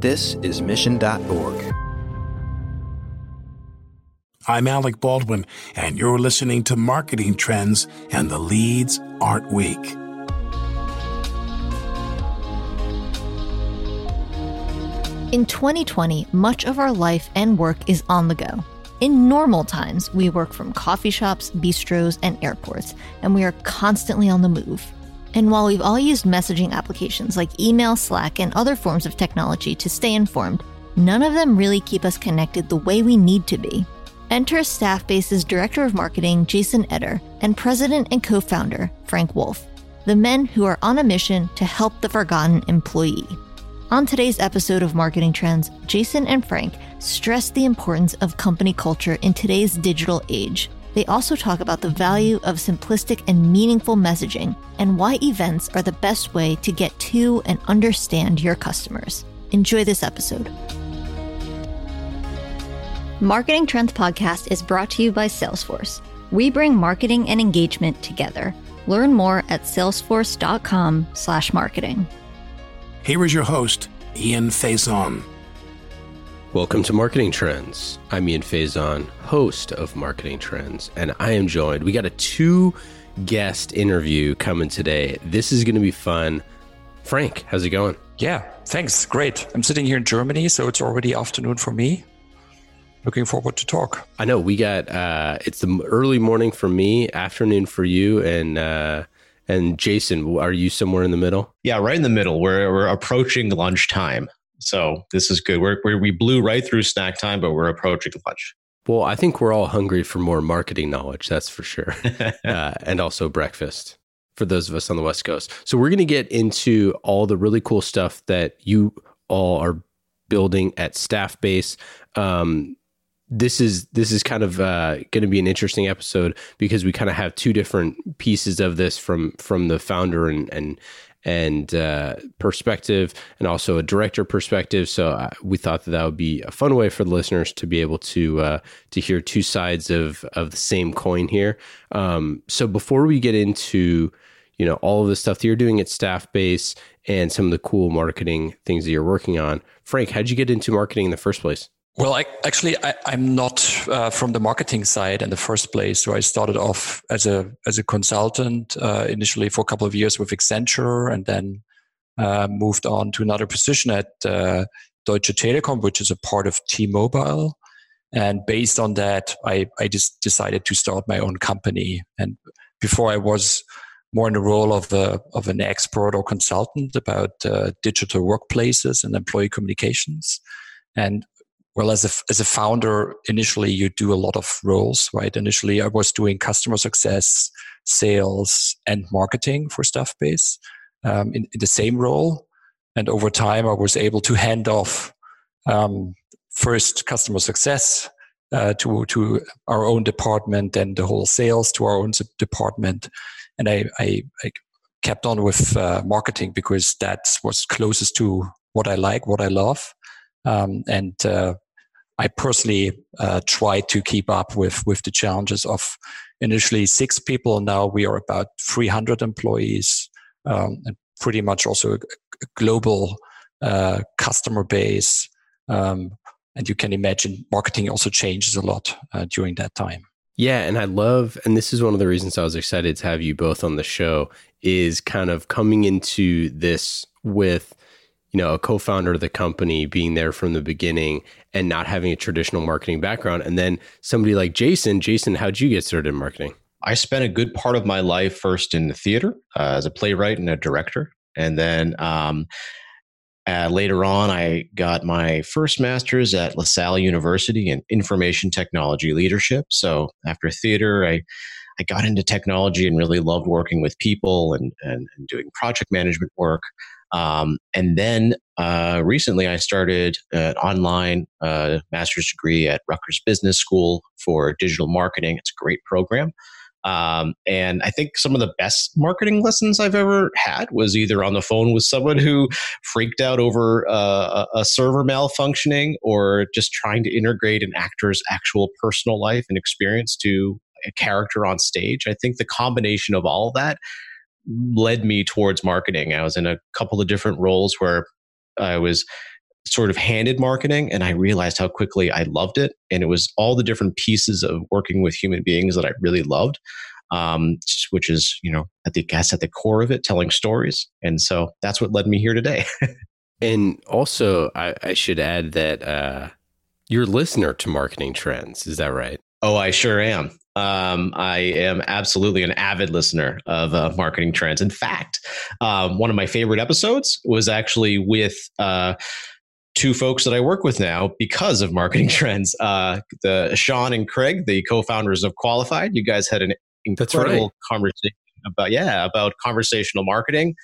This is Mission.org. I'm Alec Baldwin, and you're listening to Marketing Trends and the Leads Aren't Weak. In 2020, much of our life and work is on the go. In normal times, we work from coffee shops, bistros, and airports, and we are constantly on the move. And while we've all used messaging applications like email, Slack, and other forms of technology to stay informed, none of them really keep us connected the way we need to be. Enter Staffbase's Director of Marketing, Jason Eder, and President and co founder, Frank Wolf, the men who are on a mission to help the forgotten employee. On today's episode of Marketing Trends, Jason and Frank stress the importance of company culture in today's digital age. They also talk about the value of simplistic and meaningful messaging and why events are the best way to get to and understand your customers. Enjoy this episode. Marketing Trends Podcast is brought to you by Salesforce. We bring marketing and engagement together. Learn more at salesforce.com/marketing. Here is your host, Ian Faison. Welcome to Marketing Trends. I'm Ian Faison, host of Marketing Trends, and I am joined. We got a two guest interview coming today. This is going to be fun. Frank, how's it going? Yeah, thanks. Great. I'm sitting here in Germany, so it's already afternoon for me. Looking forward to talk. I know we got uh it's the early morning for me, afternoon for you and uh and Jason, are you somewhere in the middle? Yeah, right in the middle. We're we're approaching lunchtime, so this is good. We're, we're we blew right through snack time, but we're approaching lunch. Well, I think we're all hungry for more marketing knowledge. That's for sure, uh, and also breakfast for those of us on the West Coast. So we're going to get into all the really cool stuff that you all are building at Staffbase. Um, this is this is kind of uh, going to be an interesting episode because we kind of have two different pieces of this from from the founder and and and uh, perspective, and also a director perspective. So uh, we thought that that would be a fun way for the listeners to be able to uh, to hear two sides of of the same coin here. Um, so before we get into you know all of the stuff that you're doing at Staffbase and some of the cool marketing things that you're working on, Frank, how'd you get into marketing in the first place? Well, I, actually, I, am not uh, from the marketing side in the first place. So I started off as a as a consultant uh, initially for a couple of years with Accenture, and then uh, moved on to another position at uh, Deutsche Telekom, which is a part of T-Mobile. And based on that, I I just decided to start my own company. And before I was more in the role of a, of an expert or consultant about uh, digital workplaces and employee communications. And well as a as a founder initially you do a lot of roles right? Initially i was doing customer success sales and marketing for staffbase um, in, in, the same role. And over time i was able to hand off um, first customer success uh, to to our own department and the whole sales to our own department. And i i, I kept on with uh, marketing because that was closest to what i like what i love. Um, and uh, I personally uh, try to keep up with with the challenges of initially six people. Now we are about 300 employees, um, and pretty much also a, global uh, customer base. Um, and you can imagine marketing also changes a lot uh, during that time. Yeah, and I love, and this is one of the reasons I was excited to have you both on the show, is kind of coming into this with you know, a co-founder of the company being there from the beginning and not having a traditional marketing background. And then somebody like Jason, Jason, how'd you get started in marketing? I spent a good part of my life first in the theater uh, as a playwright and a director. And then um, uh, later on, I got my first master's at LaSalle University in information technology leadership. So after theater, I I got into technology and really loved working with people and, and, and doing project management work. Um, and then uh, recently, I started an online uh, master's degree at Rutgers Business School for digital marketing. It's a great program. Um, and I think some of the best marketing lessons I've ever had was either on the phone with someone who freaked out over uh, a server malfunctioning or just trying to integrate an actor's actual personal life and experience to a character on stage. I think the combination of all of that led me towards marketing. I was in a couple of different roles where I was sort of handed marketing and I realized how quickly I loved it. And it was all the different pieces of working with human beings that I really loved. Um, which is, you know, at the guess at the core of it, telling stories. And so that's what led me here today. and also, I, I, should add that uh, you're a listener to marketing trends. Is that right? Oh, I sure am. Um, I am absolutely an avid listener of uh, marketing trends. In fact, um, one of my favorite episodes was actually with uh, two folks that I work with now because of marketing trends. Uh, the Sean and Kraig, the co-founders of Qualified. You guys had an incredible right. conversation about yeah about conversational marketing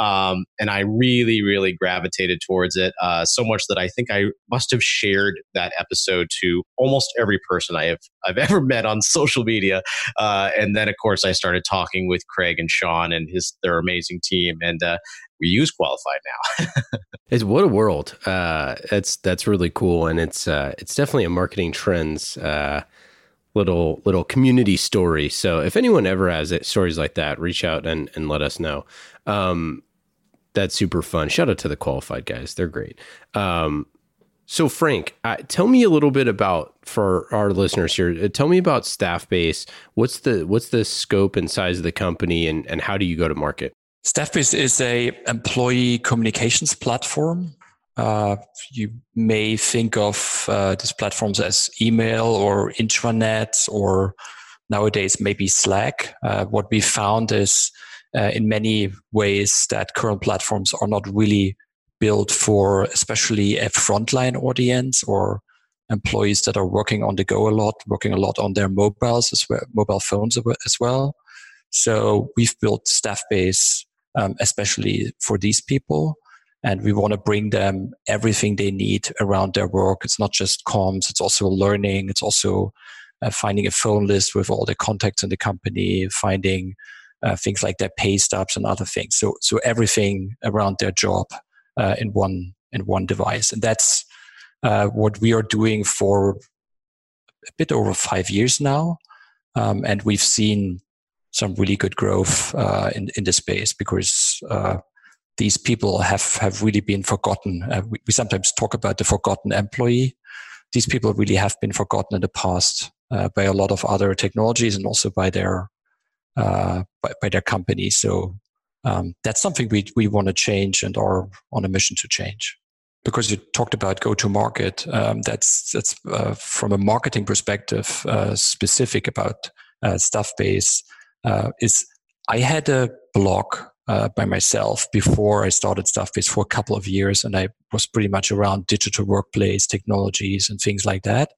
um, and I really, really gravitated towards it uh, so much that I think I must have shared that episode to almost every person I have I've ever met on social media. Uh, and then, of course, I started talking with Kraig and Sean and his their amazing team, and uh, we use Qualified now. it's what a world. Uh, that's that's really cool, and it's uh, it's definitely a marketing trends uh, little little community story. So if anyone ever has it, stories like that, reach out and and let us know. Um, that's super fun. Shout out to the qualified guys; they're great. Um, so Frank, uh, tell me a little bit about for our listeners here. Uh, tell me about Staffbase. What's the what's the scope and size of the company, and and how do you go to market? Staffbase is a employee communications platform. Uh, you may think of uh, these platforms as email or intranet or nowadays maybe Slack. Uh, what we found is uh, in many ways that current platforms are not really built for especially a frontline audience or employees that are working on the go a lot, working a lot on their mobiles as well, mobile phones as well. So we've built Staffbase um, especially for these people. And we want to bring them everything they need around their work. It's not just comms, it's also learning. It's also uh, finding a phone list with all the contacts in the company, finding uh, things like their pay stubs and other things. So, so everything around their job uh, in one in one device, and that's uh, what we are doing for a bit over five years now, um, and we've seen some really good growth uh, in in the space because uh, these people have have really been forgotten. Uh, we, we, sometimes talk about the forgotten employee. These people really have been forgotten in the past by a lot of other technologies and also by their uh, by, by, their company. So um, that's something we we want to change and are on a mission to change. Because you talked about go to market, um, that's that's uh, from a marketing perspective uh, specific about uh, Staffbase. Uh, is I had a blog uh, by myself before I started Staffbase for a couple of years, and I was pretty much around digital workplace technologies and things like that.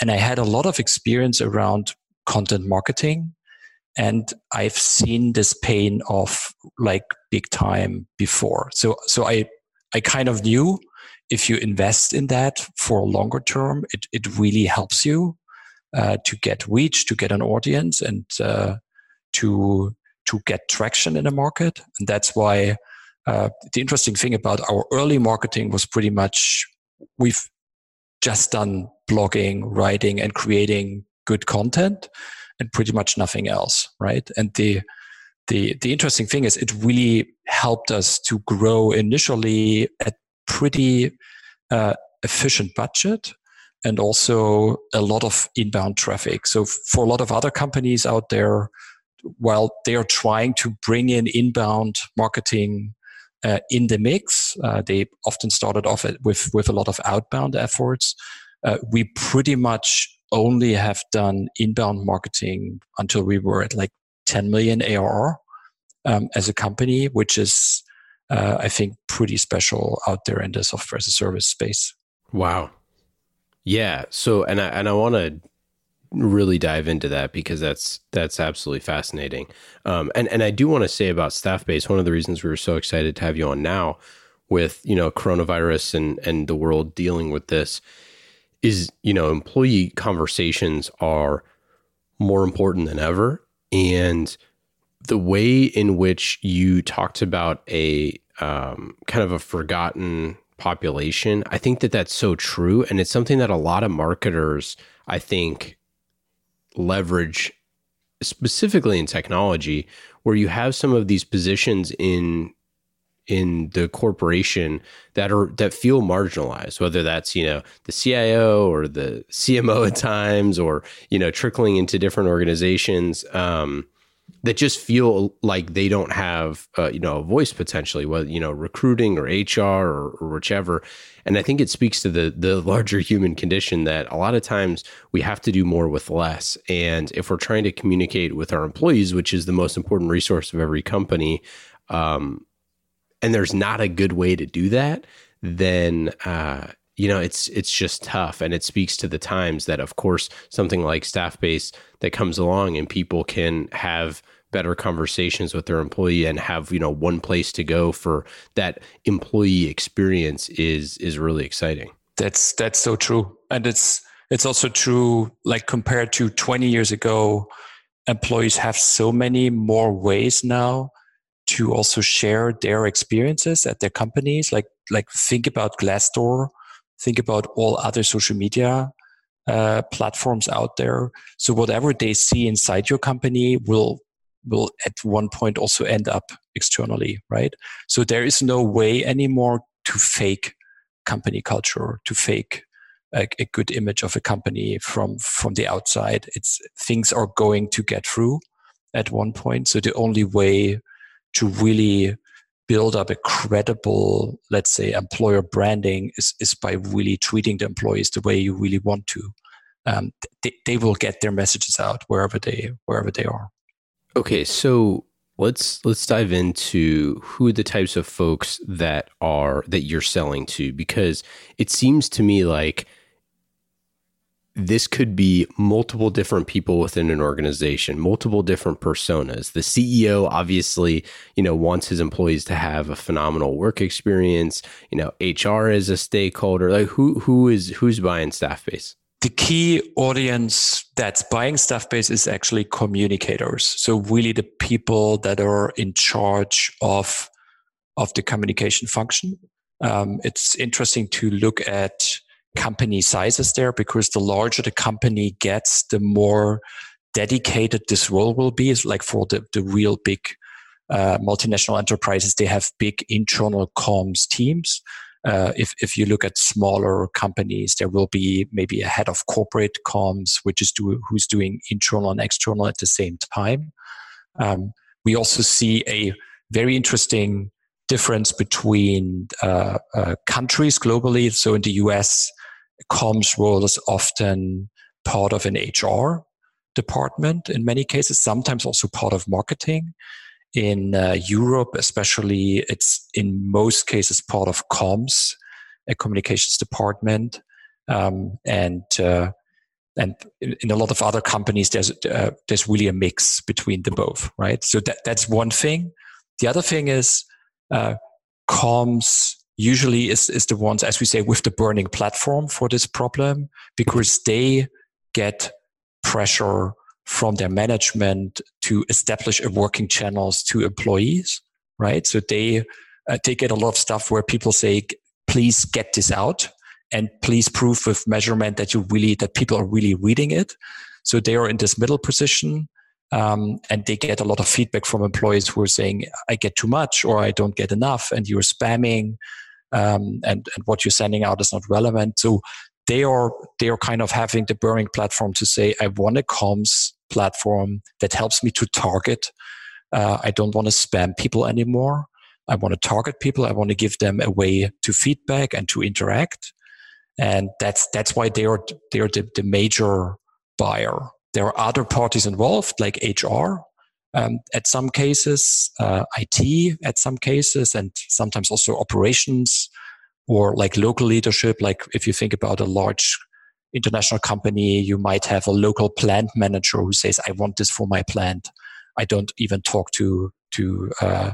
And I had a lot of experience around content marketing and I've seen this pain of like big time before. So so I I kind of knew if you invest in that for a longer term, it it really helps you uh, to get reach, to get an audience, and uh, to to get traction in the market. And that's why uh, the interesting thing about our early marketing was pretty much we've just done blogging, writing, and creating good content and pretty much nothing else, right? And the the the interesting thing is it really helped us to grow initially at pretty uh, efficient budget and also a lot of inbound traffic. So for a lot of other companies out there, while they are trying to bring in inbound marketing uh, in the mix, uh, they often started off with with a lot of outbound efforts. Uh, we pretty much only have done inbound marketing until we were at like 10 million ARR um, as a company, which is, uh, I think, pretty special out there in the software as a service space. Wow. Yeah. So, and I and I want to really dive into that because that's that's absolutely fascinating. Um, and and I do want to say about Staffbase. One of the reasons we were so excited to have you on now, with you know coronavirus and and the world dealing with this, is you know employee conversations are more important than ever. And the way in which you talked about a um, kind of a forgotten population i think that that's so true. And it's something that a lot of marketers i think leverage specifically in technology where you have some of these positions in in the corporation that are that feel marginalized whether that's you know the CIO or the CMO at times or you know trickling into different organizations um, that just feel like they don't have uh, you know a voice potentially whether you know recruiting or HR or, or whichever. And I think it speaks to the the larger human condition that a lot of times we have to do more with less. And if we're trying to communicate with our employees which is the most important resource of every company um, and there's not a good way to do that, then uh, you know it's it's just tough, and it speaks to the times that, of course, something like Staffbase that comes along and people can have better conversations with their employee and have you know one place to go for that employee experience is is really exciting. That's that's so true, and it's it's also true like compared to 20 years ago employees have so many more ways now to also share their experiences at their companies. Like like think about Glassdoor, think about all other social media uh, platforms out there. So whatever they see inside your company will will at one point also end up externally, right? So there is no way anymore to fake company culture, to fake a, a, good image of a company from from the outside. It's things are going to get through at one point. So the only way to really build up a credible, let's say, employer branding is, is by really treating the employees the way you really want to. Um, they, they will get their messages out wherever they wherever they are. Okay, so let's let's dive into who the types of folks that are that you're selling to because it seems to me like this could be multiple different people within an organization, multiple different personas. The CEO obviously, you know, wants his employees to have a phenomenal work experience. You know, HR is a stakeholder. Like who who is who's buying Staffbase? The key audience that's buying Staffbase is actually communicators. So really the people that are in charge of of the communication function. Um, it's interesting to look at company sizes there because the larger the company gets, the more dedicated this role will be. It's like for the, the real big uh, multinational enterprises, they have big internal comms teams. Uh, if, if you look at smaller companies, there will be maybe a head of corporate comms, which is do, who's doing internal and external at the same time. Um, we also see a very interesting difference between uh, uh, countries globally. So in the US, comms role is often part of an HR department in many cases, sometimes also part of marketing. In uh, Europe, especially, it's in most cases part of comms, a communications department, um, and uh, and in a lot of other companies, there's uh, there's really a mix between the both, right? So that that's one thing. The other thing is uh, comms usually is, is the ones, as we say, with the burning platform for this problem because they get pressure from their management to establish a working channels to employees, right? So they uh, they get a lot of stuff where people say, "Please get this out." And please prove with measurement that you really that people are really reading it. So they are in this middle position, um, and they get a lot of feedback from employees who are saying, "I get too much" or "I don't get enough," and you're spamming um, and, and what you're sending out is not relevant. So they are they are kind of having the burning platform to say, I want a comms platform that helps me to target. Uh, I don't want to spam people anymore. I want to target people. I want to give them a way to feedback and to interact. And that's that's why they are they are the, the major buyer. There are other parties involved, like HR, um, at some cases, uh, IT at some cases, and sometimes also operations or like local leadership. Like if you think about a large international company, you might have a local plant manager who says, "I want this for my plant." I don't even talk to to uh,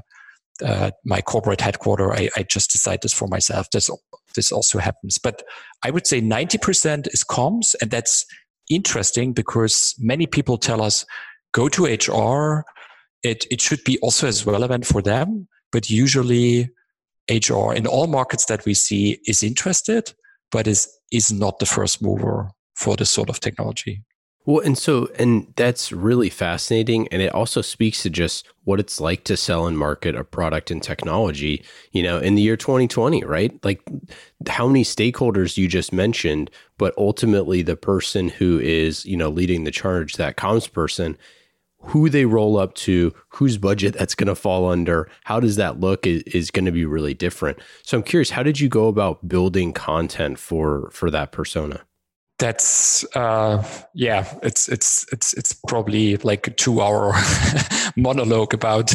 uh, my corporate headquarter. I, I, just decide this for myself. This this also happens, but I would say ninety percent is comms, and that's interesting because many people tell us go to HR. It, it should be also as relevant for them, but usually HR in all markets that we see is interested, but is, is not the first mover for this sort of technology. Well, and so, and that's really fascinating. And it also speaks to just what it's like to sell and market a product and technology, you know, in the year 2020, right? Like how many stakeholders you just mentioned, but ultimately the person who is, you know, leading the charge, that comms person, who they roll up to, whose budget that's going to fall under, how does that look is, is going to be really different. So I'm curious, how did you go about building content for for that persona? that's uh, yeah it's it's it's it's probably like a two hour monologue about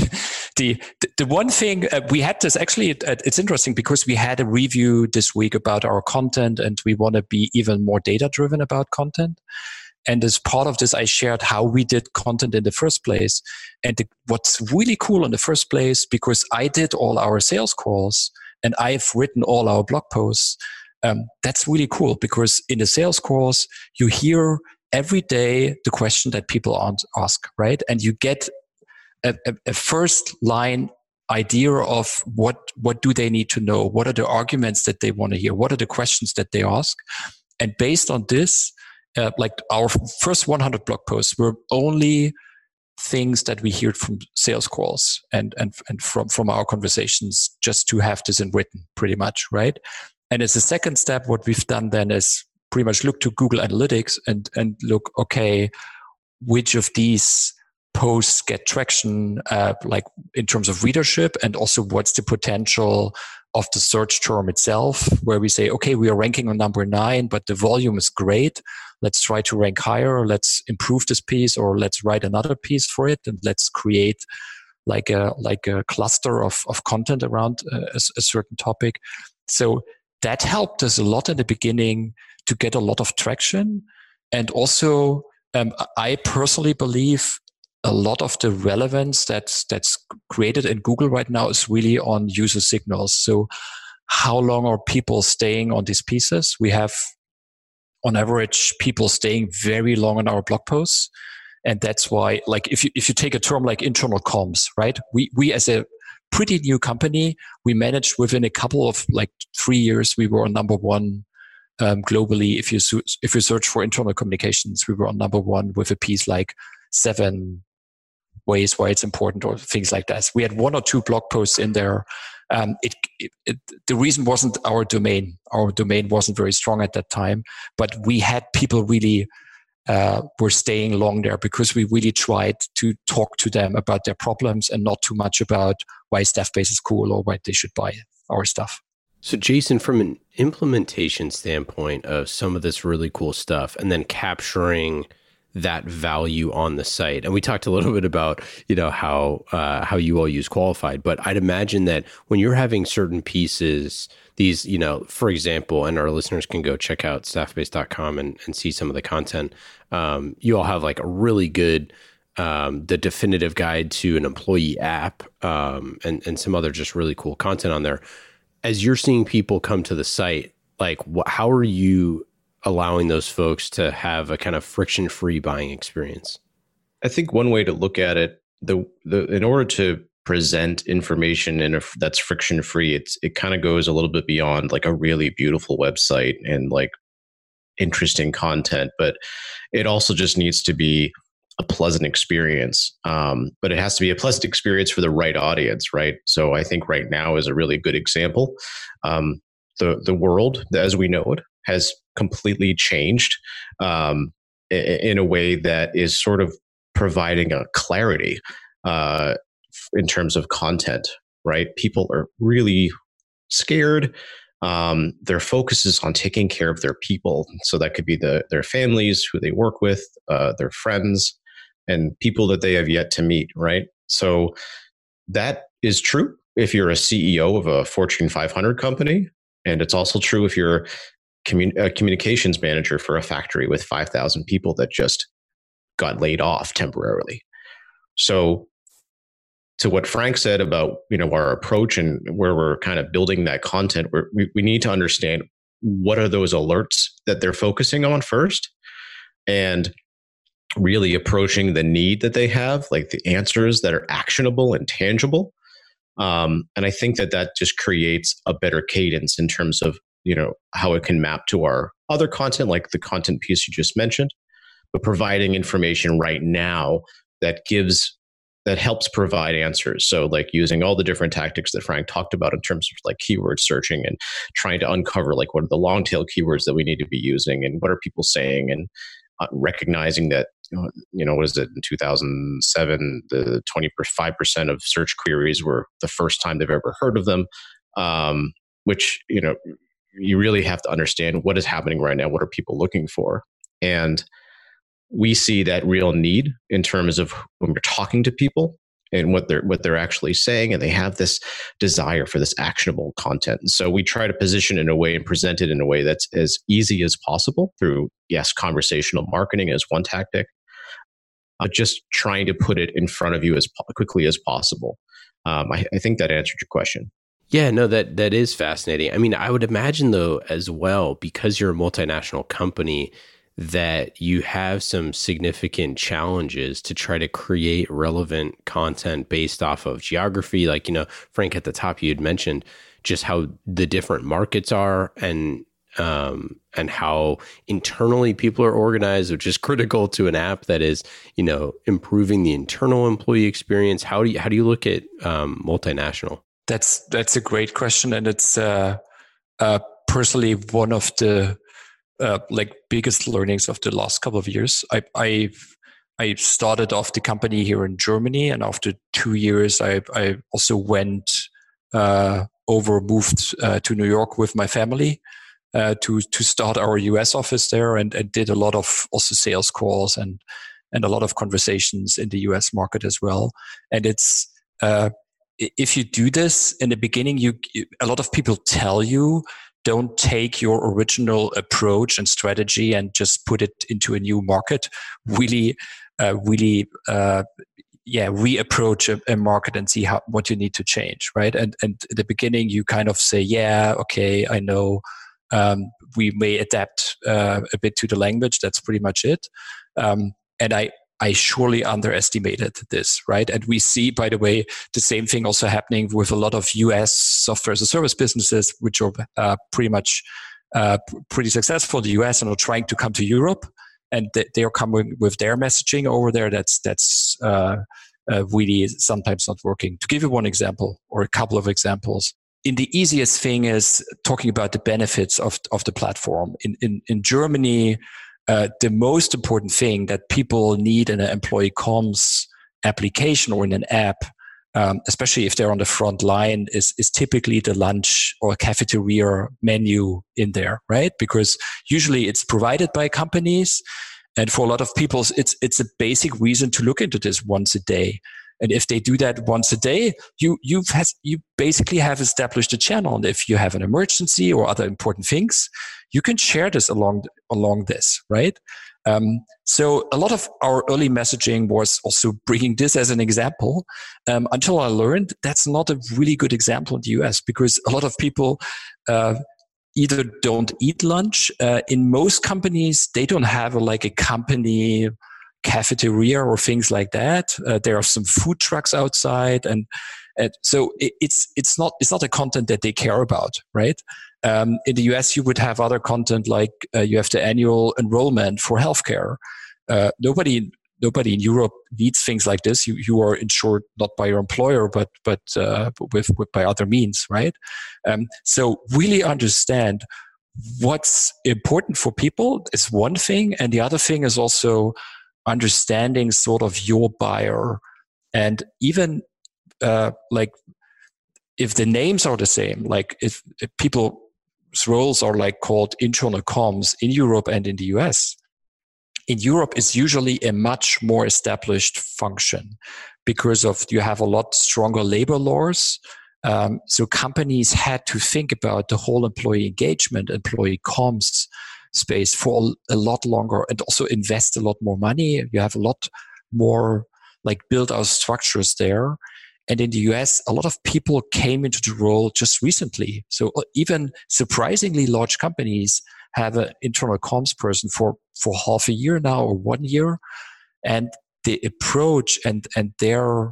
the the one thing uh, we had this actually uh, it's interesting because we had a review this week about our content and we want to be even more data driven about content and as part of this i shared how we did content in the first place. And the, what's really cool in the first place because i did all our sales calls and i've written all our blog posts um, that's really cool because in the sales course, you hear every day the question that people ask, right? And you get a, a, a first line idea of what what do they need to know? What are the arguments that they want to hear? What are the questions that they ask? And based on this uh, like our first 100 blog posts were only things that we heard from sales calls and and and from from our conversations just to have this in written pretty much right? And as a second step, what we've done then is pretty much look to Google Analytics and, and look, okay, which of these posts get traction, uh, like in terms of readership, and also what's the potential of the search term itself, where we say, okay, we are ranking on number nine, but the volume is great. Let's try to rank higher. Let's improve this piece, or let's write another piece for it, and let's create like a like a cluster of of content around a, a certain topic. So that helped us a lot in the beginning to get a lot of traction. And also, um, I personally believe a lot of the relevance that's that's created in Google right now is really on user signals. So, how long are people staying on these pieces? We have, on average, people staying very long on our blog posts, and that's why, like, if you if you take a term like internal comms, right? We we as a pretty new company. We managed within a couple of like three years, we were on number one um, globally. If you if you search for internal communications, we were on number one with a piece like seven ways why it's important or things like that. We had one or two blog posts in there. Um, it, it, it, the reason wasn't our domain. Our domain wasn't very strong at that time, but we had people really uh, were staying long there because we really tried to talk to them about their problems and not too much about why Staffbase is cool or why they should buy our stuff. So, Jason, from an implementation standpoint of some of this really cool stuff, and then capturing that value on the site. And we talked a little bit about, you know, how uh, how you all use qualified, but I'd imagine that when you're having certain pieces, these, you know, for example, and our listeners can go check out staffbase.com and, and see some of the content. Um, you all have like a really good um, the definitive guide to an employee app um, and and some other just really cool content on there. As you're seeing people come to the site, like wh- how are you allowing those folks to have a kind of friction free buying experience? I think one way to look at it, the the in order to present information in a, that's friction free, it's it kind of goes a little bit beyond like a really beautiful website and like interesting content, but it also just needs to be a pleasant experience. Um, but it has to be a pleasant experience for the right audience, right? So I think right now is a really good example. Um, the the world as we know it has completely changed um, in a way that is sort of providing a clarity uh, in terms of content, right? People are really scared. Um, their focus is on taking care of their people. So that could be the, their families, who they work with, uh, their friends, and people that they have yet to meet, right? So that is true if you're a CEO of a Fortune 500 company. And it's also true if you're commun- a communications manager for a factory with 5,000 people that just got laid off temporarily. So to what Frank said about you know our approach and where we're kind of building that content, we we need to understand what are those alerts that they're focusing on first, and really approaching the need that they have, like the answers that are actionable and tangible. Um, and I think that that just creates a better cadence in terms of you know how it can map to our other content like the content piece you just mentioned but providing information right now that gives that helps provide answers. So, like using all the different tactics that Frank talked about in terms of like keyword searching and trying to uncover like what are the long tail keywords that we need to be using and what are people saying and uh, recognizing that you know was it in 2007 the 25% of search queries were the first time they've ever heard of them um, which you know you really have to understand what is happening right now what are people looking for. And we see that real need in terms of when we're talking to people and what they're what they're actually saying and they have this desire for this actionable content. So we try to position it in a way and present it in a way that's as easy as possible through yes conversational marketing as one tactic just trying to put it in front of you as quickly as possible. Um, I, I think that answered your question yeah, no, that that is fascinating. I mean, I would imagine though as well because you're a multinational company that you have some significant challenges to try to create relevant content based off of geography. Like, you know, Frank, at the top, you had mentioned just how the different markets are and um, and how internally people are organized, which is critical to an app that is, you know, improving the internal employee experience. How do you how do you look at um, multinational? That's that's a great question, and it's uh, uh, personally one of the uh, like biggest learnings of the last couple of years. I I I started off the company here in Germany, and after two years, I I also went uh, over, moved uh, to New York with my family uh, to to start our US office there, and, and did a lot of also sales calls and and a lot of conversations in the US market as well. And it's uh, if you do this in the beginning, you a lot of people tell you don't take your original approach and strategy and just put it into a new market. Really, uh, really, uh, yeah, reapproach a, a, market and see how what you need to change, right? And and at the beginning, you kind of say, yeah, okay, I know. Um, we may adapt uh, a bit to the language. That's pretty much it. Um, and I I surely underestimated this, right? And we see, by the way, the same thing also happening with a lot of US software as a service businesses, which are uh, pretty much uh, pretty successful in the US and are trying to come to Europe. And they are coming with their messaging over there. That's that's uh, uh, really sometimes not working. To give you one example or a couple of examples, in the easiest thing is talking about the benefits of, of the platform. In, in, in Germany, uh, the most important thing that people need in an employee comms application or in an app, um, especially if they're on the front line, is, is typically the lunch or cafeteria menu in there, right? Because usually it's provided by companies. And for a lot of people, it's, it's a basic reason to look into this once a day. And if they do that once a day, you you has, you basically have established a channel. And if you have an emergency or other important things, you can share this along along this, right? Um, so a lot of our early messaging was also bringing this as an example. Um, until I learned that's not a really good example in the US because a lot of people. Uh, either don't eat lunch uh, in most companies they don't have a, like a company cafeteria or things like that. Uh, there are some food trucks outside, and, and so it, it's it's not it's not a content that they care about, right? Um, in the US, you would have other content like uh, you have the annual enrollment for healthcare. Uh, nobody nobody in Europe needs things like this. You you are insured not by your employer, but but uh, with, with, by other means, right? Um, so really understand what's important for people is one thing, and the other thing is also understanding sort of your buyer and even uh, like if the names are the same like if, if people's roles are like called internal comms in europe and in the us in europe is usually a much more established function because of you have a lot stronger labor laws um, so companies had to think about the whole employee engagement employee comms space for a lot longer and also invest a lot more money. You have a lot more like build out structures there. And in the US, a lot of people came into the role just recently. So uh, even surprisingly large companies have an internal comms person for, for half a year now or one year. And the approach and, and their,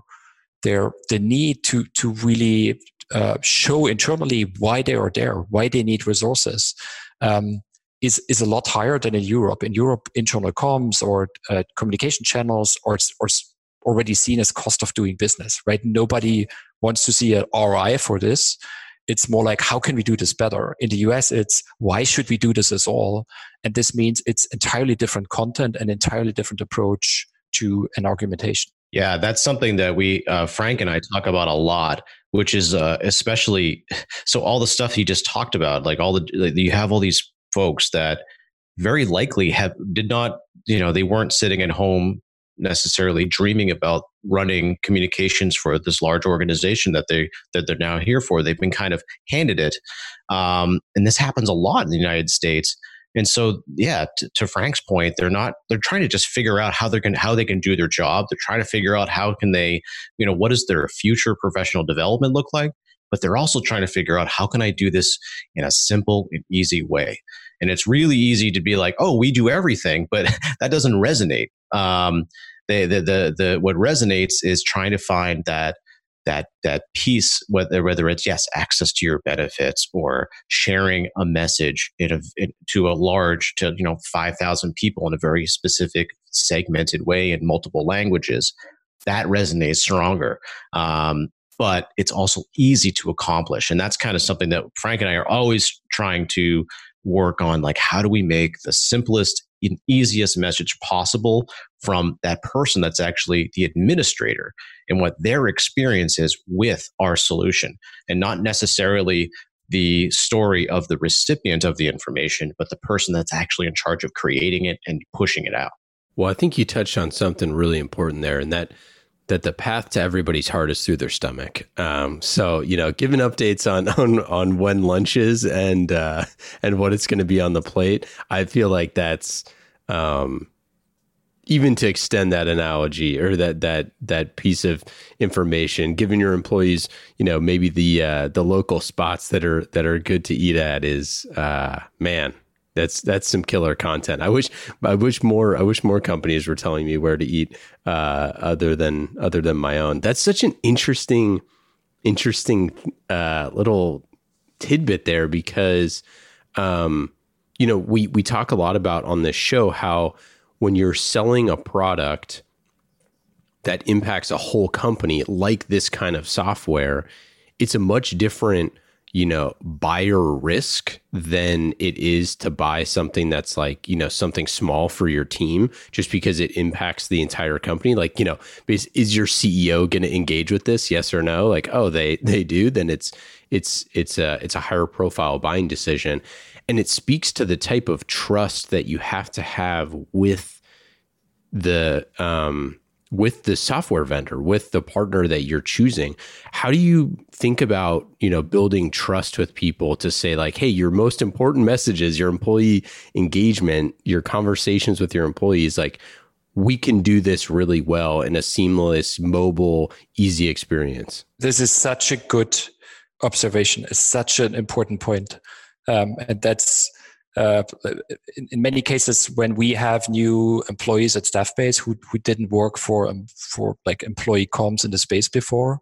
their, the need to, to really uh, show internally why they are there, why they need resources. Um, is is a lot higher than in Europe. In Europe, internal comms or uh, communication channels or already seen as cost of doing business, right? Nobody wants to see an ROI for this. It's more like how can we do this better? In the US, it's why should we do this at all? And this means it's entirely different content and entirely different approach to an argumentation. Yeah, that's something that we, uh, Frank and I talk about a lot, which is uh, especially so all the stuff he just talked about, like all the, you have all these folks that very likely have, did not, you know, they weren't sitting at home necessarily dreaming about running communications for this large organization that they that they're now here for. They've been kind of handed it, um, and this happens a lot in the United States. And so, yeah, to, to Frank's point, they're not, they're trying to just figure out how they're going how they can do their job. They're trying to figure out how can they, you know, what does their future professional development look like? But they're also trying to figure out how can I do this in a simple and easy way? And it's really easy to be like, oh, we do everything, but that doesn't resonate. Um, the, the, the, the, what resonates is trying to find that that that piece, whether whether it's yes, access to your benefits or sharing a message in a in, to a large to you know five thousand people in a very specific segmented way in multiple languages, that resonates stronger. Um, but it's also easy to accomplish, and that's kind of something that Frank and I are always trying to work on. Like, how do we make the simplest easiest message possible from that person that's actually the administrator and what their experience is with our solution and not necessarily the story of the recipient of the information, but the person that's actually in charge of creating it and pushing it out. Well, I think you touched on something really important there, and that that the path to everybody's heart is through their stomach. Um, so you know, giving updates on on on when lunch is and uh, and what it's going to be on the plate, I feel like that's um, even to extend that analogy or that that that piece of information, giving your employees, you know, maybe the uh, the local spots that are that are good to eat at is uh, man, that's that's some killer content. I wish I wish more I wish more companies were telling me where to eat uh, other than other than my own. That's such an interesting interesting uh, little tidbit there because um, you know, we we talk a lot about on this show how when you're selling a product that impacts a whole company like this kind of software, it's a much different, you know, buyer risk than it is to buy something that's like, you know, something small for your team just because it impacts the entire company. Like, you know, is, is your CEO going to engage with this? Yes or no? Like, oh, they they do, then it's it's it's a it's a higher profile buying decision and it speaks to the type of trust that you have to have with the um, with the software vendor with the partner that you're choosing how do you think about you know building trust with people to say like hey your most important messages your employee engagement your conversations with your employees. Like we can do this really well in a seamless mobile easy experience this is such a good observation. It's such an important point. Um, and that's uh, in, in, many cases when we have new employees at Staffbase who, who didn't work for um, for like employee comms in the space before,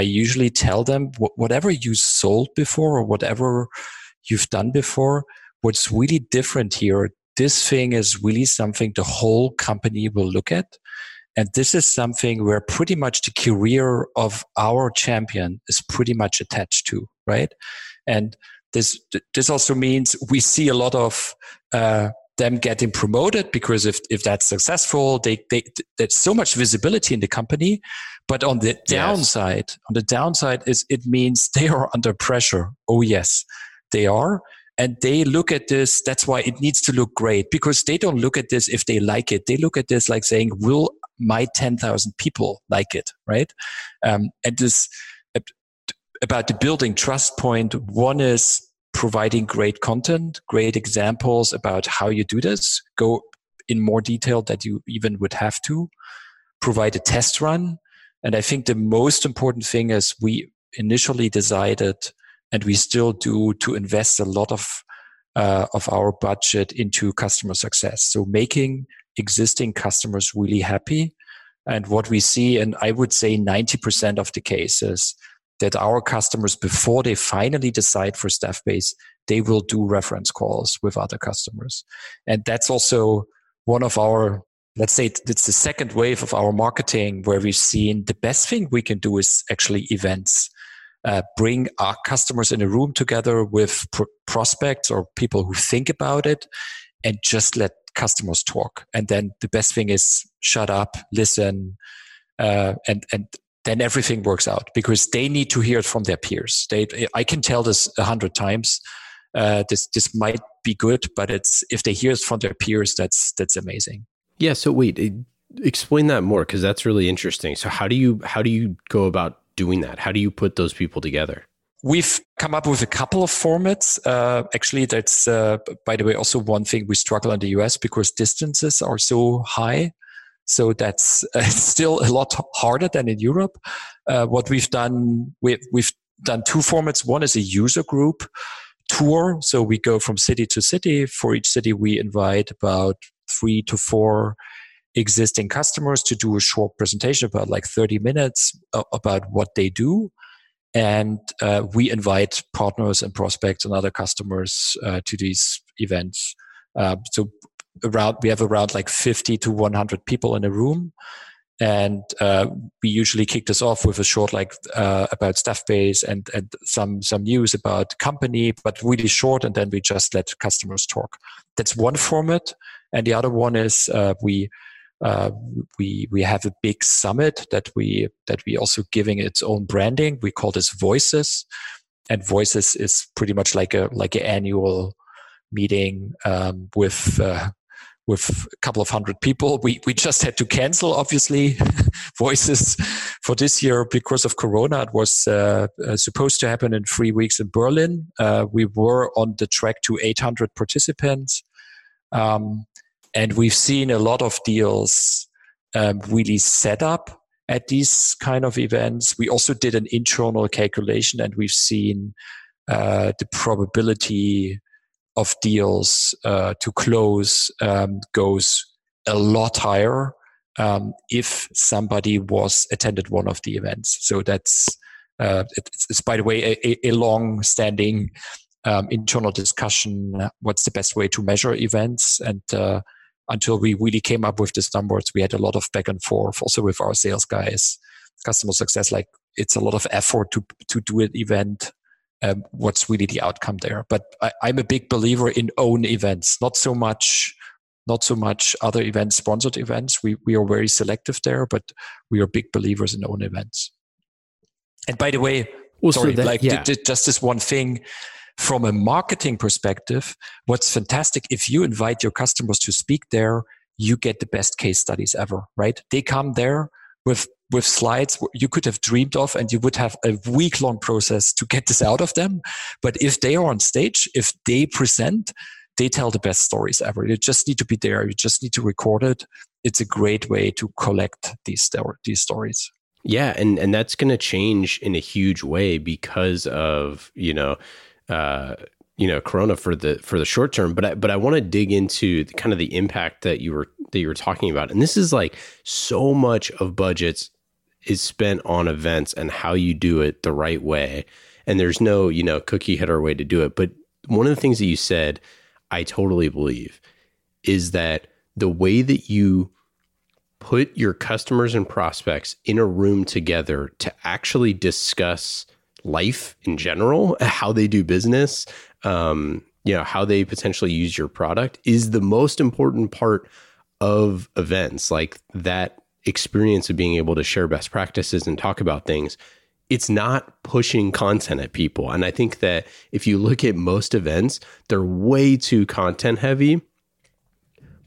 I usually tell them whatever you sold before or whatever you've done before, what's really different here. This thing is really something the whole company will look at. And this is something where pretty much the career of our champion is pretty much attached to, right? And this this also means we see a lot of uh, them getting promoted because if if that's successful, they, they there's so much visibility in the company. But on the downside, yes. on the downside is it means they are under pressure. Oh yes, they are. And they look at this, that's why it needs to look great because they don't look at this if they like it. They look at this like saying, will my 10,000 people like it? Right. Um, and this, about the building trust point. One is providing great content, great examples about how you do this. Go in more detail that you even would have to. Provide a test run. And I think the most important thing is we initially decided, and we still do, to invest a lot of uh, of our budget into customer success. So making existing customers really happy. And what we see, and I would say 90% of the cases, that our customers, before they finally decide for Staffbase, they will do reference calls with other customers. And that's also one of our let's say it's the second wave of our marketing where we've seen the best thing we can do is actually events uh, bring our customers in a room together with pr- prospects or people who think about it and just let customers talk and then the best thing is shut up listen uh, and and then everything works out because they need to hear it from their peers they i can tell this a hundred times uh, this this might be good but it's if they hear it from their peers that's that's amazing yeah. So wait, eh, explain that more because that's really interesting. So how do you how do you go about doing that? How do you put those people together? We've come up with a couple of formats. Uh, actually, that's uh, by the way also one thing we struggle in the US because distances are so high. So that's uh, still a lot harder than in Europe. Uh, what we've done, we, we've done two formats. One is a user group tour. So we go from city to city. For each city, we invite about three to four existing customers to do a short presentation about like 30 minutes about what they do and uh, we invite partners and prospects and other customers uh, to these events uh, so around we have around like 50 to 100 people in a room and uh, we usually kick this off with a short like uh, about Staffbase and and some some news about company but really short and then we just let customers talk that's one format and the other one is uh, we uh, we we have a big summit that we that we also giving its own branding. We call this Voices, and Voices is pretty much like a like an annual meeting um, with. Uh, with a couple of hundred people, we we just had to cancel, obviously, voices for this year because of Corona. It was uh, uh supposed to happen in three weeks in Berlin. Uh, we were on the track to 800 participants. Um, and we've seen a lot of deals um, really set up at these kind of events. We also did an internal calculation and we've seen uh, the probability of deals uh, to close um, goes a lot higher um, if somebody was attended one of the events. So that's uh, it's, it's, by the way a, a long-standing um, internal discussion. What's the best way to measure events and uh, until we really came up with these numbers. We had a lot of back and forth also with our sales guys, customer success. Like it's a lot of effort to to do an event. Um, what's really the outcome there? But I, I'm a big believer in own events, not so much not so much other events, sponsored events. We we are very selective there, but we are big believers in own events. And by the way, sorry, that, like yeah. just this one thing from a marketing perspective, what's fantastic if you invite your customers to speak there, you get the best case studies ever, right? They come there with with slides you could have dreamed of and you would have a week long process to get this out of them. But if they are on stage if they present they tell the best stories ever. You just need to be there. You just need to record it. It's a great way to collect these these stories. Yeah and and that's going to change in a huge way because of you know uh, you know corona for the for the short term. But i but i want to dig into the, kind of the impact that you were that you were talking about. And this is like so much of budgets is spent on events and how you do it the right way. And there's no you know cookie cutter way to do it. But one of the things that you said i totally believe is that the way that you put your customers and prospects in a room together to actually discuss life in general, how they do business, um, you know, how they potentially use your product is the most important part of events. Like that experience of being able to share best practices and talk about things it's not pushing content at people. And i think that if you look at most events they're way too content heavy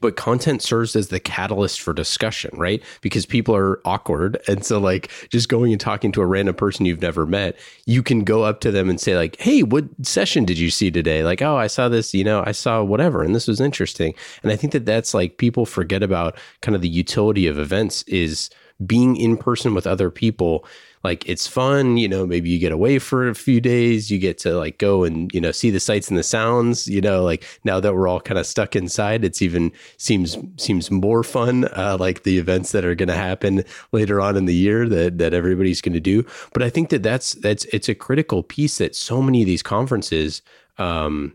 but content serves as the catalyst for discussion, right? Because people are awkward. And so, like, just going and talking to a random person you've never met, you can go up to them and say, like, hey, what session did you see today? Like, oh, I saw this, you know, I saw whatever, and this was interesting. And I think that that's like people forget about kind of the utility of events is being in person with other people like it's fun you know maybe you get away for a few days you get to like go and you know see the sights and the sounds you know like now that we're all kind of stuck inside it's even seems seems more fun uh, like the events that are going to happen later on in the year that that everybody's going to do. But i think that that's that's it's a critical piece that so many of these conferences um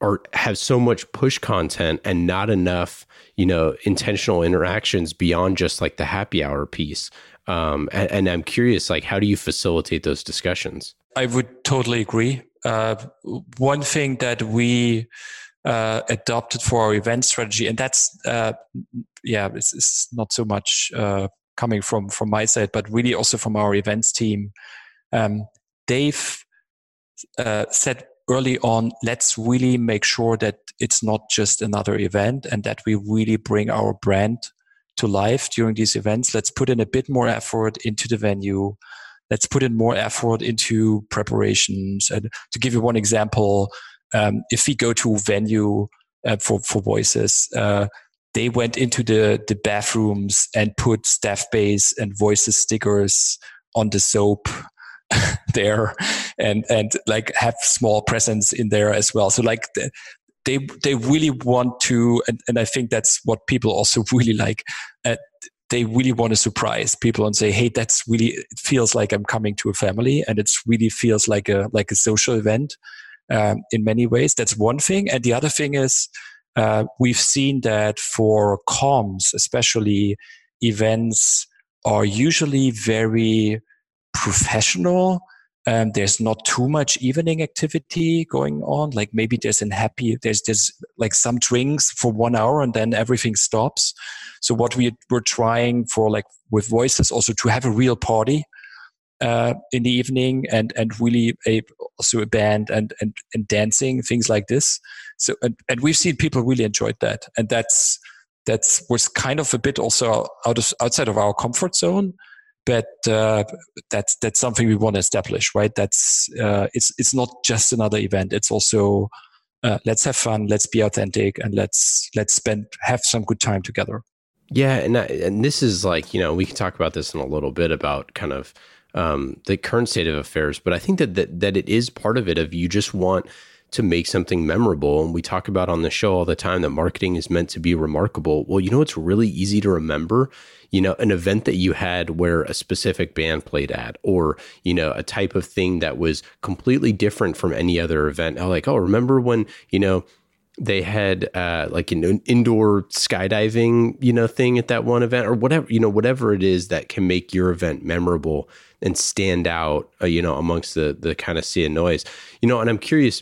are have so much push content and not enough you know intentional interactions beyond just like the happy hour piece um, and, and, i'm curious like how do you facilitate those discussions? I would totally agree. Uh, one thing that we uh, adopted for our event strategy and that's uh, yeah it's, it's, not so much uh, coming from from my side but really also from our events team. Um, they've uh, said early on, let's really make sure that it's not just another event and that we really bring our brand to life during these events. Let's put in a bit more effort into the venue. Let's put in more effort into preparations. And to give you one example, um, if we go to venue uh, for, for voices, uh, they went into the, the bathrooms and put Staffbase and voices stickers on the soap there and and like have small presence in there as well so like the, they they really want to and, and i think that's what people also really like uh, they really want to surprise people and say hey that's really it feels like i'm coming to a family and it really feels like a like a social event um, in many ways that's one thing and the other thing is uh, we've seen that for comms especially events are usually very professional. Um, there's not too much evening activity going on. Like maybe there's an happy, there's there's like some drinks for one hour and then everything stops. So what we were trying for like with voices also to have a real party uh, in the evening and and really a also a band and and and dancing things like this. So and, and we've seen people really enjoyed that, and that's that's was kind of a bit also out of outside of our comfort zone but uh, that's that's something we want to establish, right? That's uh, it's it's not just another event. It's also uh, let's have fun, let's be authentic, and let's let's spend have some good time together. Yeah, and and this is like you know we can talk about this in a little bit about kind of um, the current state of affairs, but I think that, that that it is part of it. Of you just want to make something memorable. And we talk about on the show all the time that marketing is meant to be remarkable. Well, you know, it's really easy to remember, you know, an event that you had where a specific band played at, or, you know, a type of thing that was completely different from any other event. Oh, like, oh, remember when, you know, they had uh, like an indoor skydiving, you know, thing at that one event, or whatever, you know, whatever it is that can make your event memorable and stand out, uh, you know, amongst the the kind of sea of noise, you know. And I'm curious,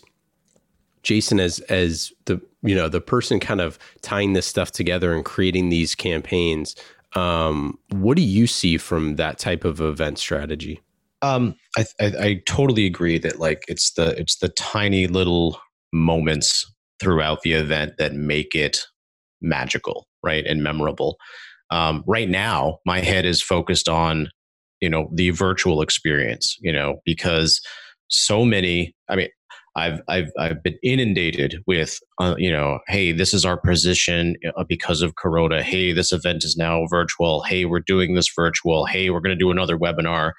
Jason as as the you know the person kind of tying this stuff together and creating these campaigns. Um, what do you see from that type of event strategy? Um, I, I, I totally agree that like it's the it's the tiny little moments throughout the event that make it magical, right, and memorable. Um, right now, my head is focused on you know the virtual experience, you know, because so many. I mean, I've I've I've been inundated with uh, you know, hey, this is our position uh, because of Corona. Hey, this event is now virtual. Hey, we're doing this virtual. Hey, we're going to do another webinar,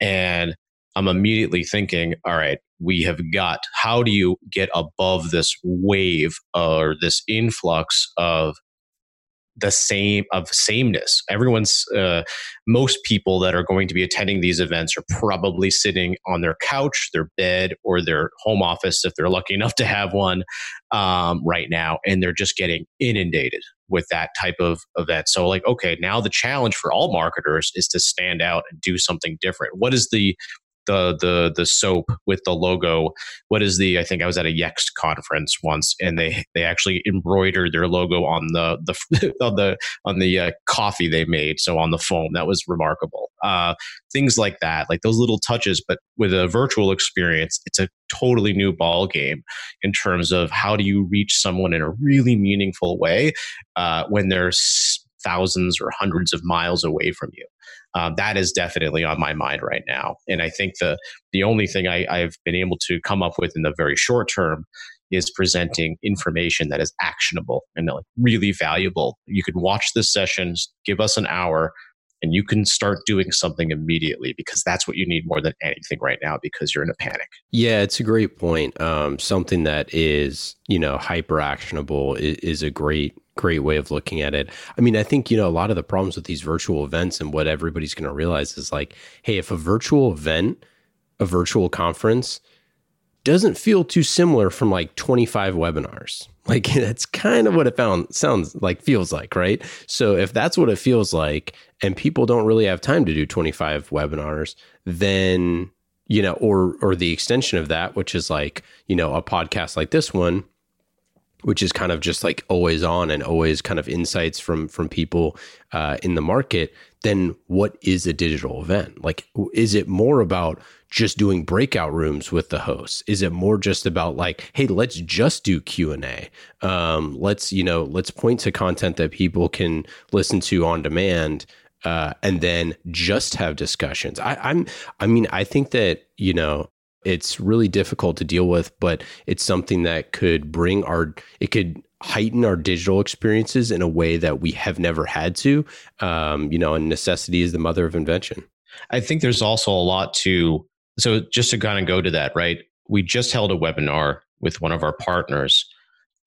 and I'm immediately thinking, all right, we have got. How do you get above this wave or this influx of the same of sameness. Everyone's uh, most people that are going to be attending these events are probably sitting on their couch, their bed, or their home office if they're lucky enough to have one um, right now, and they're just getting inundated with that type of event. So, like, okay, now the challenge for all marketers is to stand out and do something different. What is the the the the soap with the logo. What is the? I think I was at a Yext conference once, and they they actually embroidered their logo on the the on the on the uh, coffee they made. So on the foam, that was remarkable. Uh, things like that, like those little touches, but with a virtual experience, it's a totally new ball game in terms of how do you reach someone in a really meaningful way uh, when there's thousands or hundreds of miles away from you um, that is definitely on my mind right now. And I think the the only thing I, I've been able to come up with in the very short term is presenting information that is actionable and really valuable. You can watch the sessions, give us an hour, and you can start doing something immediately because that's what you need more than anything right now because you're in a panic. Yeah, it's a great point. Um, something that is, you know, hyper actionable is, is, a great great way of looking at it. I mean, I think, you know, a lot of the problems with these virtual events and what everybody's going to realize is like, hey, if a virtual event, a virtual conference doesn't feel too similar from like 25 webinars. Like that's kind of what it found sounds like feels like, right? So if that's what it feels like and people don't really have time to do 25 webinars, then you know, or or the extension of that, which is like, you know, a podcast like this one, which is kind of just like always on and always kind of insights from from people uh, in the market then what is a digital event. Like is it more about just doing breakout rooms with the hosts? Is it more just about like hey let's just do q&a um, let's you know let's point to content that people can listen to on demand uh, and then just have discussions. I, i'm i mean i think that you know it's really difficult to deal with, but it's something that could bring our, it could heighten our digital experiences in a way that we have never had to. Um, you know, and necessity is the mother of invention. I think there's also a lot to, so just to kind of go to that, right? We just held a webinar with one of our partners.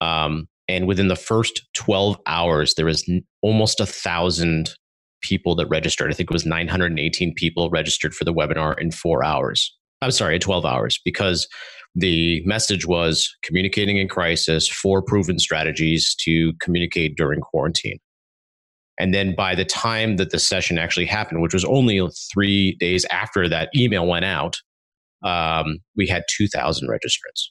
Um, and within the first 12 hours, there was almost a thousand people that registered. I think it was 918 people registered for the webinar in four hours. I'm sorry, 12 hours because the message was communicating in crisis, four proven strategies to communicate during quarantine. And then by the time that the session actually happened, which was only three days after that email went out, um, we had 2,000 registrants.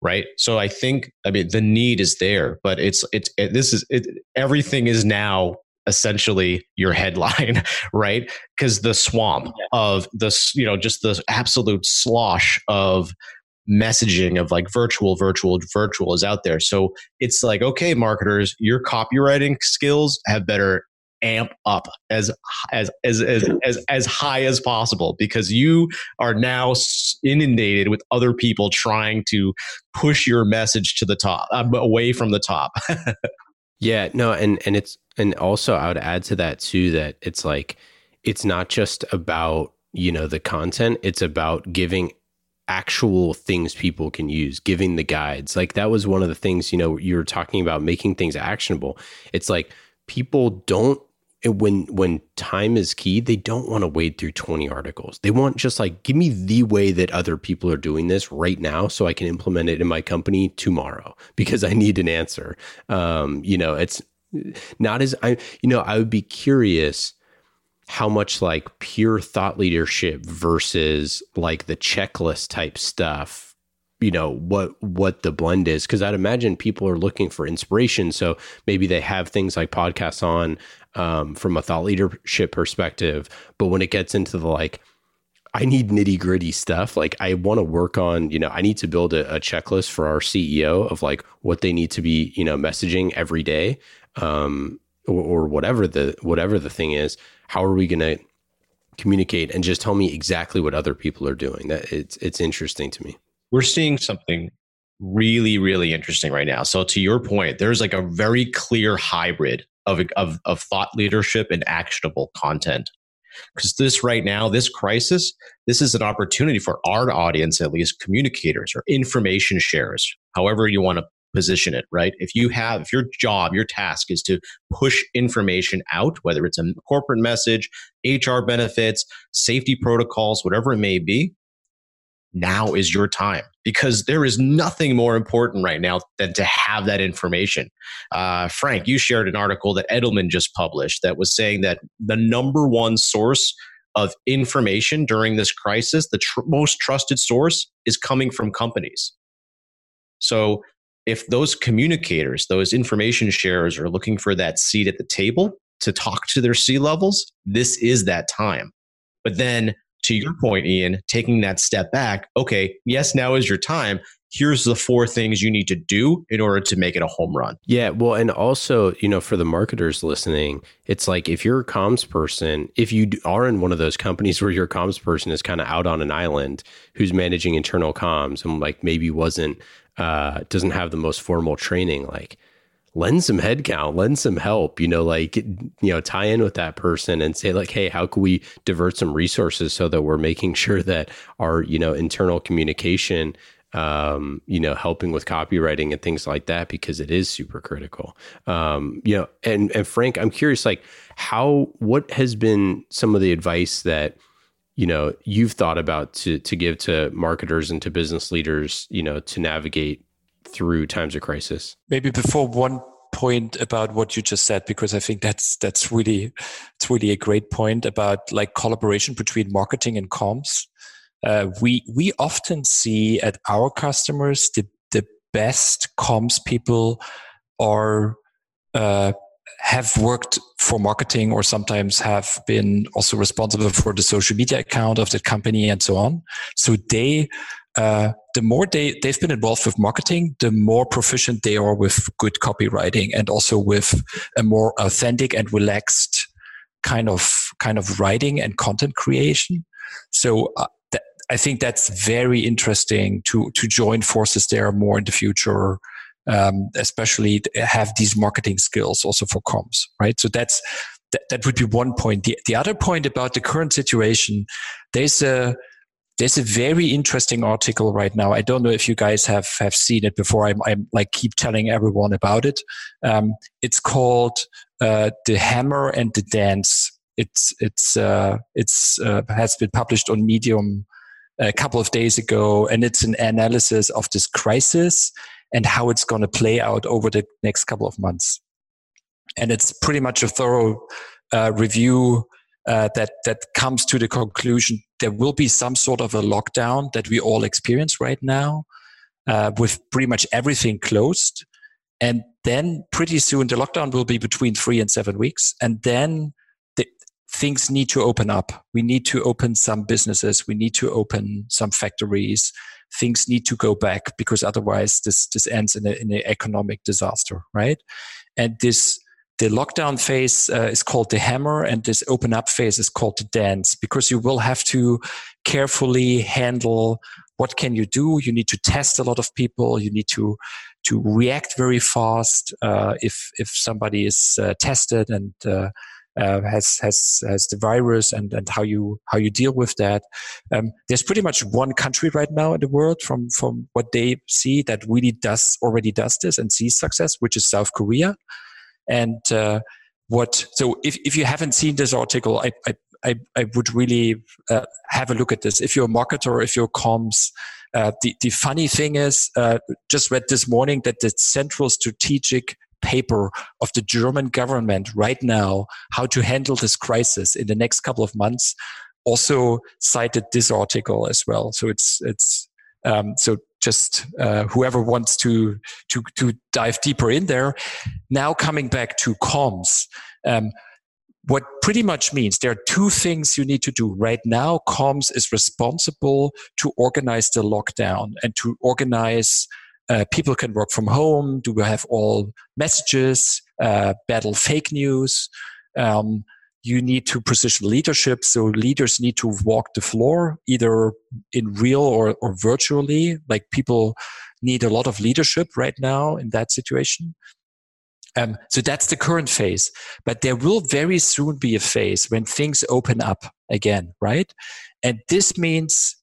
Right. So I think, I mean, the need is there, but it's, it's, it, this is, it, everything is now essentially your headline, right? Because the swamp of this, you know, just the absolute slosh of messaging of like virtual, virtual, virtual is out there. So it's like, okay, marketers, your copywriting skills have better amp up as as as as as, as high as possible because you are now inundated with other people trying to push your message to the top um, away from the top Yeah, no, and and it's and also I would add to that too that it's like it's not just about, you know, the content, it's about giving actual things people can use, giving the guides. Like that was one of the things, you know, you were talking about making things actionable. It's like people don't when when time is key, they don't want to wade through 20 articles. They want just like give me the way that other people are doing this right now so I can implement it in my company tomorrow because I need an answer. Um, you know, it's not as I you know, I would be curious how much like pure thought leadership versus like the checklist type stuff you know what what the blend is because i'd imagine people are looking for inspiration so maybe they have things like podcasts on um, from a thought leadership perspective. But when it gets into the like, I need nitty gritty stuff. Like I want to work on, you know, I need to build a, a, checklist for our CEO of like what they need to be, you know, messaging every day, um, or, or whatever the whatever the thing is. How are we going to communicate and just tell me exactly what other people are doing? That it's it's interesting to me. We're seeing something really really interesting right now. So to your point, there's like a very clear hybrid of, of, of thought leadership and actionable content. Because this right now, this crisis, this is an opportunity for our audience, at least communicators or information sharers, however you want to position it, right? If you have, if your job, your task is to push information out, whether it's a corporate message, HR benefits, safety protocols, whatever it may be, now is your time because there is nothing more important right now than to have that information. Uh, Frank, you shared an article that Edelman just published that was saying that the number one source of information during this crisis, the tr- most trusted source, is coming from companies. So if those communicators, those information sharers are looking for that seat at the table to talk to their C levels, this is that time. But then to your point, Ian, taking that step back, okay, yes, now is your time. Here's the four things you need to do in order to make it a home run. Yeah. Well, and also, you know, for the marketers listening, it's like if you're a comms person, if you are in one of those companies where your comms person is kind of out on an island who's managing internal comms and like maybe wasn't, uh, doesn't have the most formal training, like, lend some headcount, lend some help, you know, like, you know, tie in with that person and say, like, hey, how can we divert some resources so that we're making sure that our, you know, internal communication, um, you know, helping with copywriting and things like that, because it is super critical. Um, you know, and, and Frank, I'm curious, like, how, what has been some of the advice that, you know you've thought about to to give to marketers and to business leaders you know to navigate through times of crisis? Maybe before one point about what you just said because i think that's that's really it's really a great point about like collaboration between marketing and comms. Uh, we we often see at our customers the the best comms people are uh, have worked for marketing or sometimes have been also responsible for the social media account of the company and so on. So they, uh, the more they, they've been involved with marketing, the more proficient they are with good copywriting and also with a more authentic and relaxed kind of, kind of writing and content creation. So uh, I think that's very interesting to, to join forces there more in the future um, especially have these marketing skills also for comms, right? So that's that, that would be one point. The, the other point about the current situation, there's a there's a very interesting article right now. I don't know if you guys have have seen it before. I'm, I'm like keep telling everyone about it. Um, it's called uh, "The Hammer and the Dance." It's it's uh, it's uh, has been published on Medium a couple of days ago, and it's an analysis of this crisis and how it's going to play out over the next couple of months. And it's pretty much a thorough uh, review uh, that that comes to the conclusion there will be some sort of a lockdown that we all experience right now, uh, with pretty much everything closed, and then pretty soon the lockdown will be between three and seven weeks, and then the, things need to open up. We need to open some businesses. We need to open some factories things need to go back because otherwise this this ends in an economic disaster, right? And this the lockdown phase uh, is called the hammer and this open up phase is called the dance because you will have to carefully handle what can you do you need to test a lot of people you need to to react very fast uh, if if somebody is uh, tested and uh, has has has the virus and and how you how you deal with that. Um, there's pretty much one country right now in the world from from what they see that really does already does this and sees success, which is South Korea. And uh, what so if if you haven't seen this article, I I I, I would really uh, have a look at this. If you're a marketer, if you're comms, uh, the, the funny thing is, uh, just read this morning that the Central Strategic paper of the German government right now how to handle this crisis in the next couple of months also cited this article as well. So it's it's um, so just uh, whoever wants to to to dive deeper in there. Now coming back to comms. Um, what pretty much means there are two things you need to do right now. Comms is responsible to organize the lockdown and to organize uh, people can work from home? Do we have all messages? Uh, battle fake news? Um, you need to position leadership. So leaders need to walk the floor, either in real or, or virtually. Like people need a lot of leadership right now in that situation. Um, so that's the current phase. But there will very soon be a phase when things open up again, right? And this means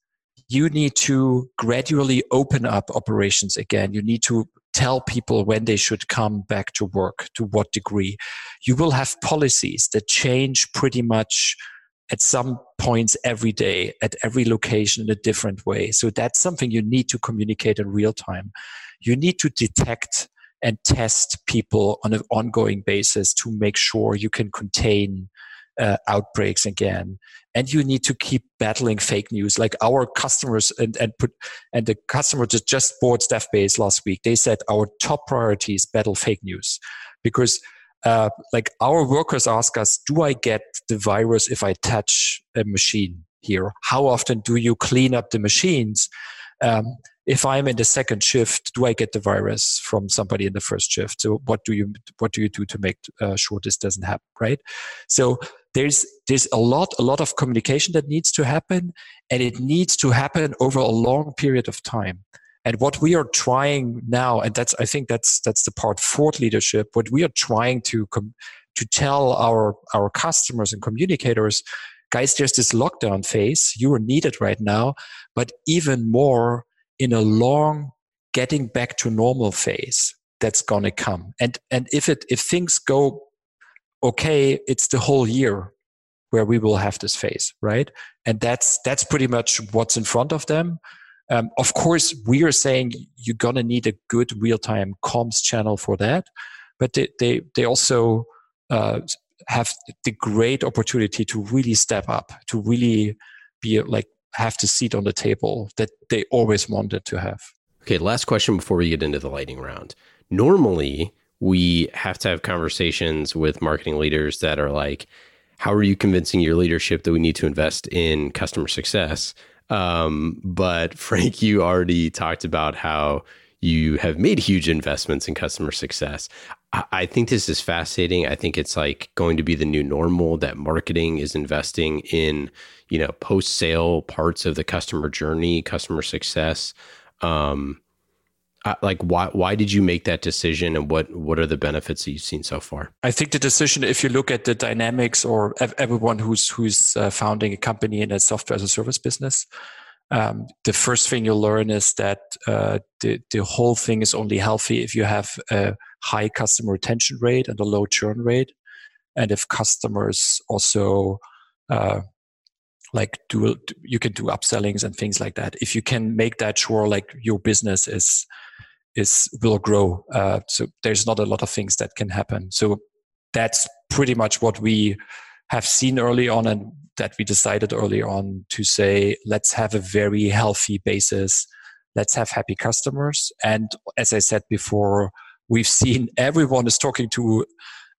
you need to gradually open up operations again. You need to tell people when they should come back to work, to what degree. You will have policies that change pretty much at some points every day, at every location in a different way. So that's something you need to communicate in real time. You need to detect and test people on an ongoing basis to make sure you can contain uh, outbreaks again. And you need to keep battling fake news. Like our customers and and put and the customer that just bought staffbase last week they said our top priority is battle fake news. Because uh, like our workers ask us do i get the virus if i touch a machine here? How often do you clean up the machines? Um, if i'm in the second shift do i get the virus from somebody in the first shift? So what do you what do you do to make uh, sure this doesn't happen? Right? So there's there's a lot a lot of communication that needs to happen and it needs to happen over a long period of time. And what we are trying now and that's i think that's that's the part for leadership what we are trying to com- to tell our our customers and communicators guys there's this lockdown phase. You are needed right now but even more in a long getting back to normal phase that's going to come. And and if it if things go okay, it's the whole year. where we will have this phase, right? And that's that's pretty much what's in front of them. Um, of course, we are saying you're gonna need a good real-time comms channel for that, but they they, they also uh, have the great opportunity to really step up, to really be like have the seat on the table that they always wanted to have. Okay, last question before we get into the lightning round. Normally, we have to have conversations with marketing leaders that are like, how are you convincing your leadership that we need to invest in customer success? Um, but Frank, you already talked about how you have made huge investments in customer success. I, think this is fascinating. I think it's like going to be the new normal that marketing is investing in, you know, post sale parts of the customer journey, customer success. Um, like why why did you make that decision and what what are the benefits that you've seen so far? I think the decision if you look at the dynamics or everyone who's who's uh, founding a company in a software as a service business um, the first thing you'll learn is that uh, the, the whole thing is only healthy if you have a high customer retention rate and a low churn rate. And if customers also uh, like do you can do upsellings and things like that. If you can make that sure like your business is is will grow uh, so there's not a lot of things that can happen so that's pretty much what we have seen early on and that we decided early on to say let's have a very healthy basis let's have happy customers and as i said before we've seen everyone is talking to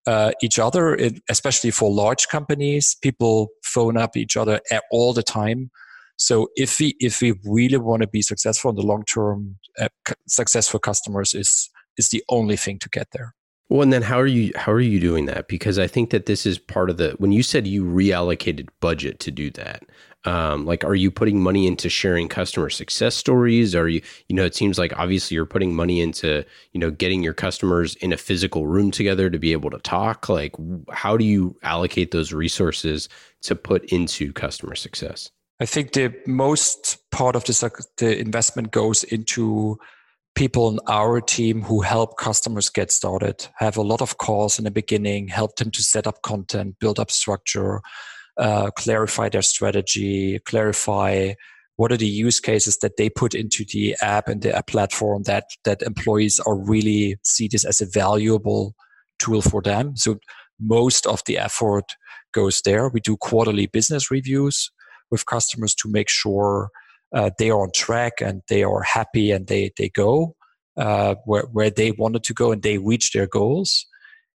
uh, each other, especially for large companies. People phone up each other all the time. So if we if we really want to be successful in the long term, uh, successful customers is is the only thing to get there. Well, and then how are you how are you doing that? Because I think that this is part of the when you said you reallocated budget to do that. Um, like, are you putting money into sharing customer success stories? Are you, you know, it seems like obviously you're putting money into, you know, getting your customers in a physical room together to be able to talk. Like, how do you allocate those resources to put into customer success? I think the most part of the, the investment goes into people in our team who help customers get started, have a lot of calls in the beginning, help them to set up content, build up structure, uh, clarify their strategy, clarify what are the use cases that they put into the app and the app platform that that employees are really see this as a valuable tool for them. So most of the effort goes there. We do quarterly business reviews with customers to make sure uh, they are on track and they are happy and they they go uh, where where they wanted to go and they reach their goals.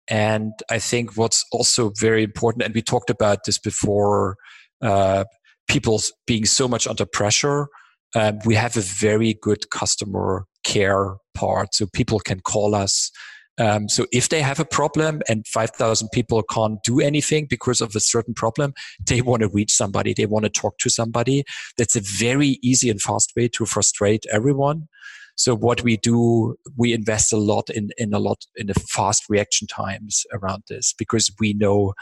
And I think what's also very important, and we talked about this before, uh, people being so much under pressure. Um, we have a very good customer care part, so people can call us. Um, so if they have a problem and 5,000 people can't do anything because of a certain problem, they want to reach somebody. They want to talk to somebody. That's a very easy and fast way to frustrate everyone. So what we do, we invest a lot in, in a lot in the fast reaction times around this because we know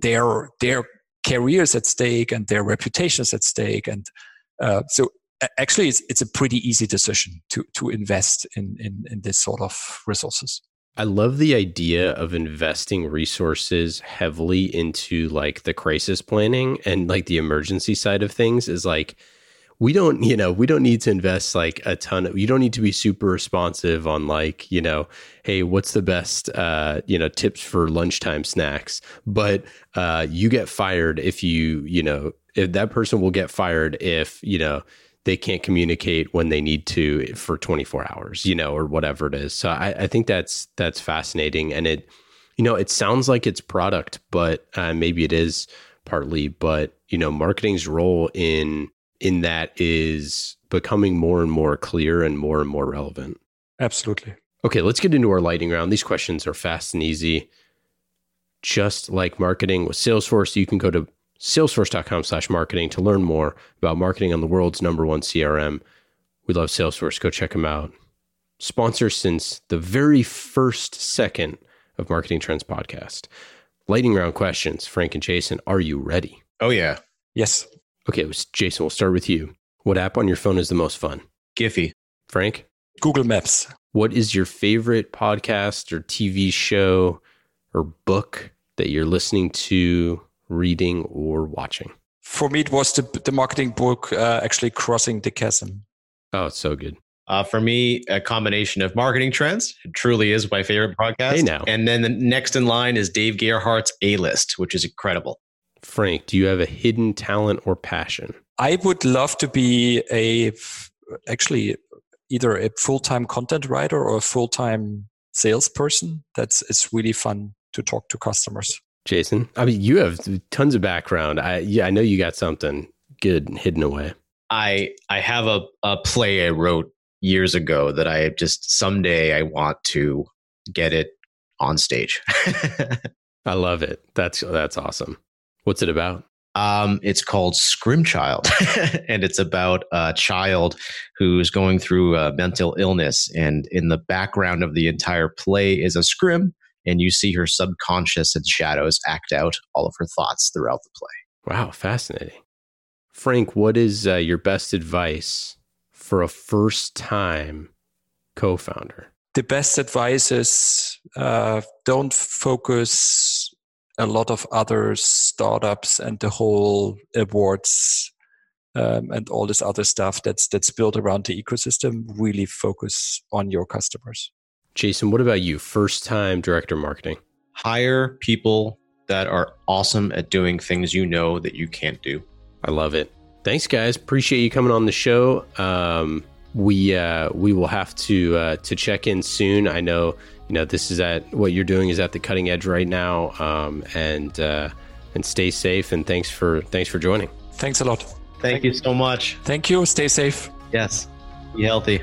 their their careers at stake and their reputations at stake. And uh, so actually it's, it's a pretty easy decision to, to invest in, in, in this sort of resources. I love the idea of investing resources heavily into like the crisis planning and like the emergency side of things is like we don't you know we don't need to invest like a ton of you don't need to be super responsive on like you know hey what's the best uh you know tips for lunchtime snacks but uh you get fired if you you know if that person will get fired if you know they can't communicate when they need to for 24 hours you know or whatever it is so i, I think that's that's fascinating and it you know it sounds like it's product but uh, maybe it is partly but you know marketing's role in in that is becoming more and more clear and more and more relevant. Absolutely. Okay, let's get into our lightning round. These questions are fast and easy. Just like marketing with Salesforce, you can go to salesforce.com slash marketing to learn more about marketing on the world's number one CRM. We love Salesforce. Go check them out. Sponsor since the very first second of Marketing Trends podcast. Lightning round questions. Frank and Jason, are you ready? Oh, yeah. Yes. Okay, Jason, we'll start with you. What app on your phone is the most fun? Giphy. Frank? Google Maps. What is your favorite podcast or TV show or book that you're listening to reading, or watching? For me, it was the, the marketing book uh, actually crossing the chasm. Oh, it's so good. Uh, for me, a combination of marketing trends. It truly is my favorite podcast. Hey, now. And then the next in line is Dave Gerhardt's A List, which is incredible. Frank, do you have a hidden talent or passion? I would love to be a actually either a full-time content writer or a full-time salesperson. That's it's really fun to talk to customers. Jason, I mean, you have tons of background. I yeah, I know you got something good hidden away. I I have a, a play I wrote years ago that I just someday I want to get it on stage. I love it. That's that's awesome. What's it about? Um, it's called Scrimchild, and it's about a child who's going through a mental illness. And in the background of the entire play is a scrim, and you see her subconscious and shadows act out all of her thoughts throughout the play. Wow, fascinating. Frank, what is uh, your best advice for a first time co founder? The best advice is uh, don't focus a lot of other startups and the whole awards um, and all this other stuff that's that's built around the ecosystem really focus on your customers jason what about you? First time director marketing. Hire people that are awesome at doing things you know that you can't do. I love it. Thanks guys. Appreciate you coming on the show. Um, we uh, we will have to uh, to check in soon. I know you know this is at what you're doing is at the cutting edge right now. Um, and uh, and stay safe and thanks for thanks for joining. Thanks a lot. Thank, thank you so much. Thank you. Stay safe. Yes. Be healthy